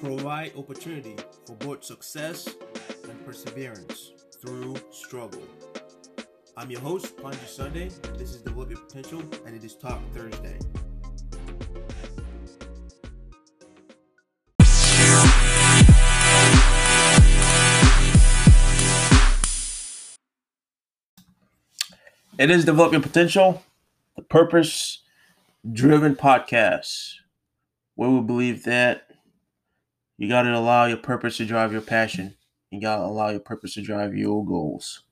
provide opportunity for both success and perseverance through struggle. I'm your host, Palngji Sunday. This is Develop Your Potential, and it is Talk Thursday. It is Develop Your Potential, the purpose driven podcast, where we believe that you got to allow your purpose to drive your passion. You got to allow your purpose to drive your goals.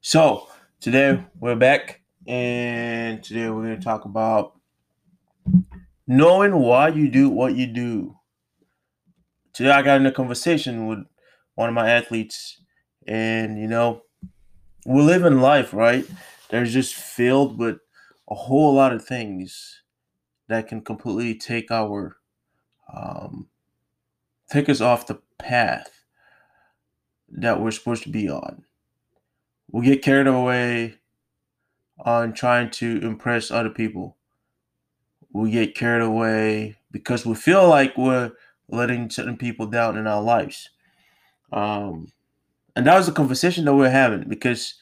So, today we're back, and today we're going to talk about knowing why you do what you do. Today, I got in a conversation with one of my athletes, and you know, we live in life, right? There's just filled with a whole lot of things that can completely take our um, take us off the path that we're supposed to be on. We get carried away on trying to impress other people. We get carried away because we feel like we're letting certain people down in our lives. Um, and that was the conversation that we're having because,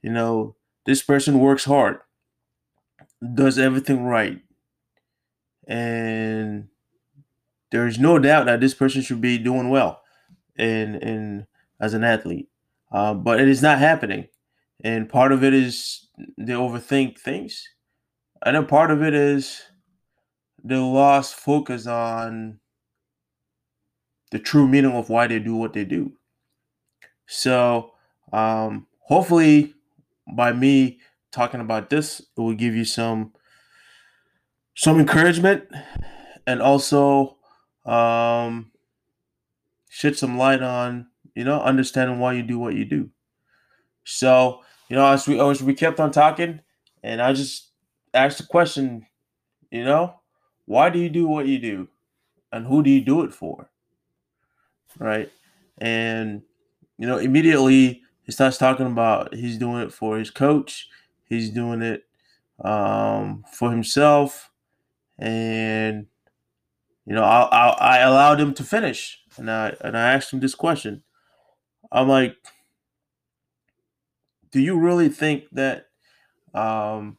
you know, this person works hard, does everything right, and there's no doubt that this person should be doing well in in as an athlete. Uh, but it is not happening. And part of it is they overthink things. And then part of it is they lost focus on the true meaning of why they do what they do. So um, hopefully by me talking about this, it will give you some some encouragement and also um, shed some light on you know understanding why you do what you do. So you know, as we as we kept on talking, and I just asked the question, you know, why do you do what you do, and who do you do it for, right? And you know, immediately he starts talking about he's doing it for his coach, he's doing it um, for himself, and you know, I, I, I allowed him to finish, and I and I asked him this question. I'm like, do you really think that um,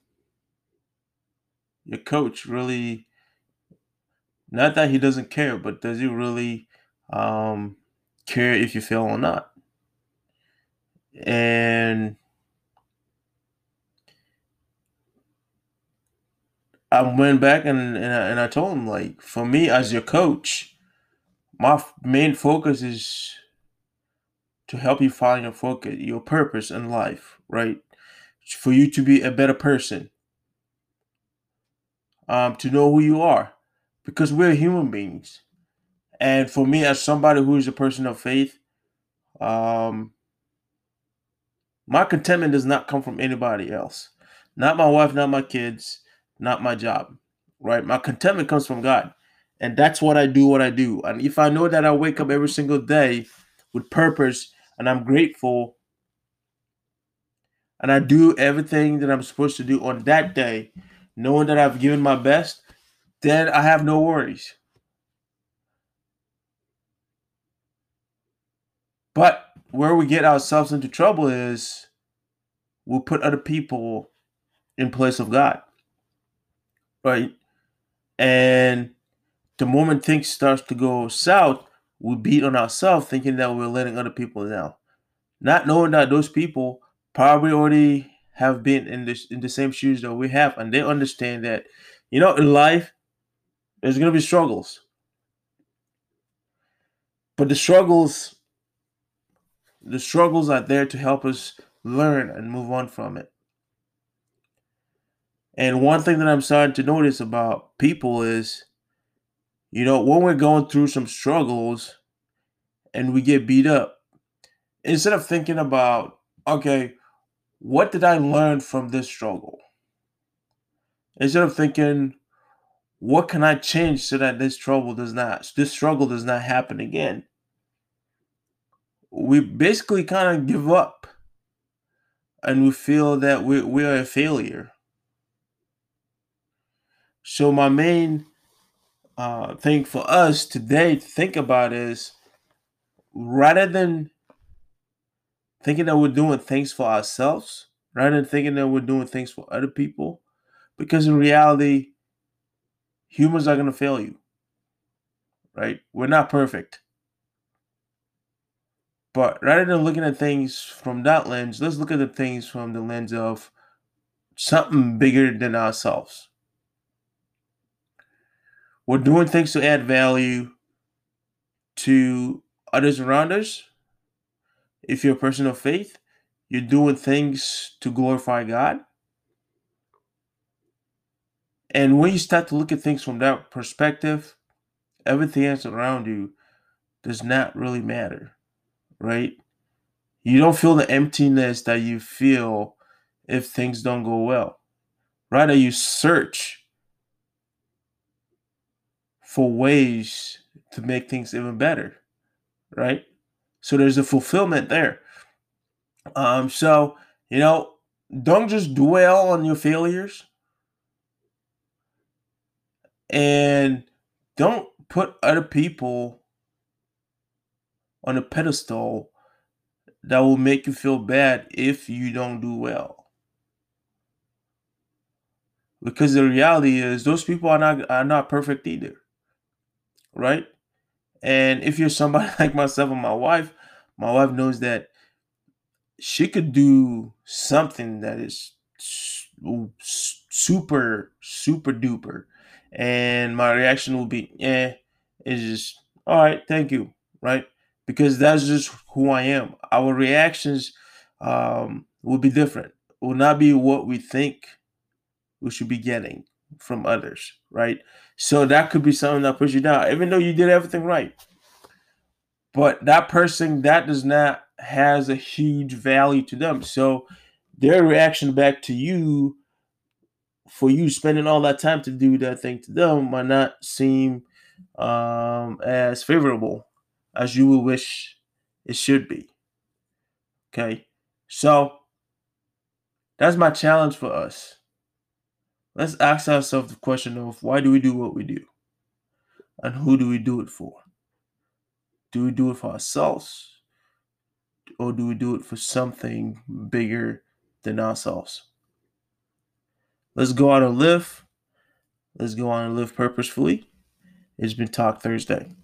your coach really? Not that he doesn't care, but does he really um, care if you fail or not? And I went back and and I, and I told him like, for me as your coach, my main focus is to help you find your focus, your purpose in life, right? For you to be a better person, um, to know who you are, because we're human beings. And for me, as somebody who is a person of faith, um, my contentment does not come from anybody else, not my wife, not my kids not my job, right? My contentment comes from God. And that's what I do, what I do. And if I know that I wake up every single day with purpose and I'm grateful and I do everything that I'm supposed to do on that day, knowing that I've given my best, then I have no worries. But where we get ourselves into trouble is we'll put other people in place of God right? And the moment things starts to go south, we beat on ourselves, thinking that we're letting other people down, not knowing that those people probably already have been in this in the same shoes that we have, and they understand that, you know, in life, there's gonna be struggles, but the struggles, the struggles are there to help us learn and move on from it. And one thing that I'm starting to notice about people is, you know, when we're going through some struggles and we get beat up, instead of thinking about, okay, what did I learn from this struggle? Instead of thinking, what can I change so that this trouble does not, this struggle does not happen again? We basically kind of give up and we feel that we, we are a failure so my main uh, thing for us today to think about is rather than thinking that we're doing things for ourselves, rather than thinking that we're doing things for other people, because in reality, humans are going to fail you, right? We're not perfect. But rather than looking at things from that lens, let's look at the things from the lens of something bigger than ourselves. We're doing things to add value to others around us. If you're a person of faith, you're doing things to glorify God. And when you start to look at things from that perspective, everything else around you does not really matter, right? You don't feel the emptiness that you feel if things don't go well. Rather, you search for ways to make things even better, right? So there's a fulfillment there. Um, so you know, don't just dwell on your failures and don't put other people on a pedestal that will make you feel bad if you don't do well. Because the reality is those people are not are not perfect either. Right? And if you're somebody like myself and my wife, my wife knows that she could do something that is super super duper and my reaction will be, "Yeah, it's just all right, thank you," right? Because that's just who I am. Our reactions um, will be different. Will not be what we think we should be getting from others, right? So that could be something that puts you down, even though you did everything right. But that person that does not has a huge value to them. So their reaction back to you for you spending all that time to do that thing to them might not seem um, as favorable as you would wish it should be. Okay, so that's my challenge for us. Let's ask ourselves the question of why do we do what we do? And who do we do it for? Do we do it for ourselves? Or do we do it for something bigger than ourselves? Let's go out and live. Let's go on and live purposefully. It's been Talk Thursday.